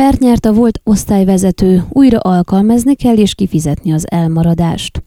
Pert nyert a volt osztályvezető, újra alkalmazni kell és kifizetni az elmaradást.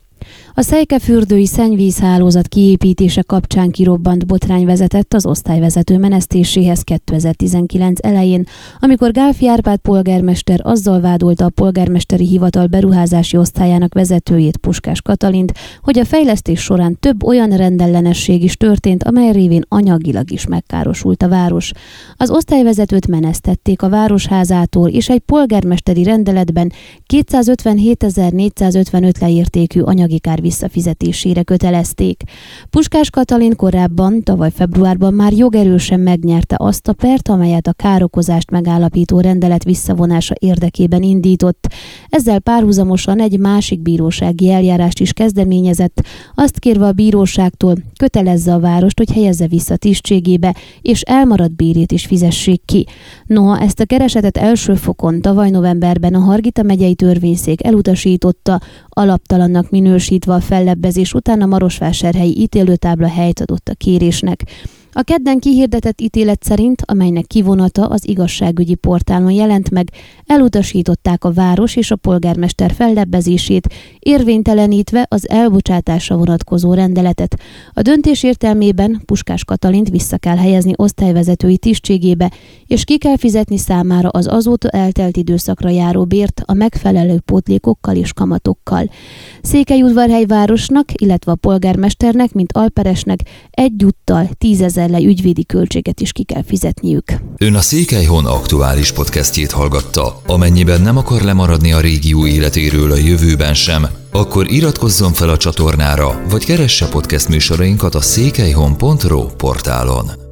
A Szejkefürdői szennyvízhálózat kiépítése kapcsán kirobbant botrány vezetett az osztályvezető menesztéséhez 2019 elején, amikor Gálfi Árpád polgármester azzal vádolta a polgármesteri hivatal beruházási osztályának vezetőjét Puskás Katalint, hogy a fejlesztés során több olyan rendellenesség is történt, amely révén anyagilag is megkárosult a város. Az osztályvezetőt menesztették a városházától, és egy polgármesteri rendeletben 257.455 leértékű anyagi kár visszafizetésére kötelezték. Puskás Katalin korábban, tavaly februárban már jogerősen megnyerte azt a pert, amelyet a károkozást megállapító rendelet visszavonása érdekében indított. Ezzel párhuzamosan egy másik bírósági eljárást is kezdeményezett, azt kérve a bíróságtól kötelezze a várost, hogy helyezze vissza tisztségébe, és elmaradt bérét is fizessék ki. Noha ezt a keresetet első fokon tavaly novemberben a Hargita megyei törvényszék elutasította, alaptalannak minősítve a fellebbezés után a Marosvásárhelyi ítélőtábla helyt adott a kérésnek. A kedden kihirdetett ítélet szerint, amelynek kivonata az igazságügyi portálon jelent meg, elutasították a város és a polgármester fellebbezését, érvénytelenítve az elbocsátásra vonatkozó rendeletet. A döntés értelmében Puskás Katalint vissza kell helyezni osztályvezetői tisztségébe, és ki kell fizetni számára az azóta eltelt időszakra járó bért a megfelelő pótlékokkal és kamatokkal. Székelyudvarhely városnak, illetve a polgármesternek, mint alperesnek egyúttal tízezer le ügyvédi költséget is ki kell fizetniük. Ön a Székelyhon aktuális podcastjét hallgatta. Amennyiben nem akar lemaradni a régió életéről a jövőben sem, akkor iratkozzon fel a csatornára, vagy keresse podcast műsorainkat a székelyhon.pro portálon.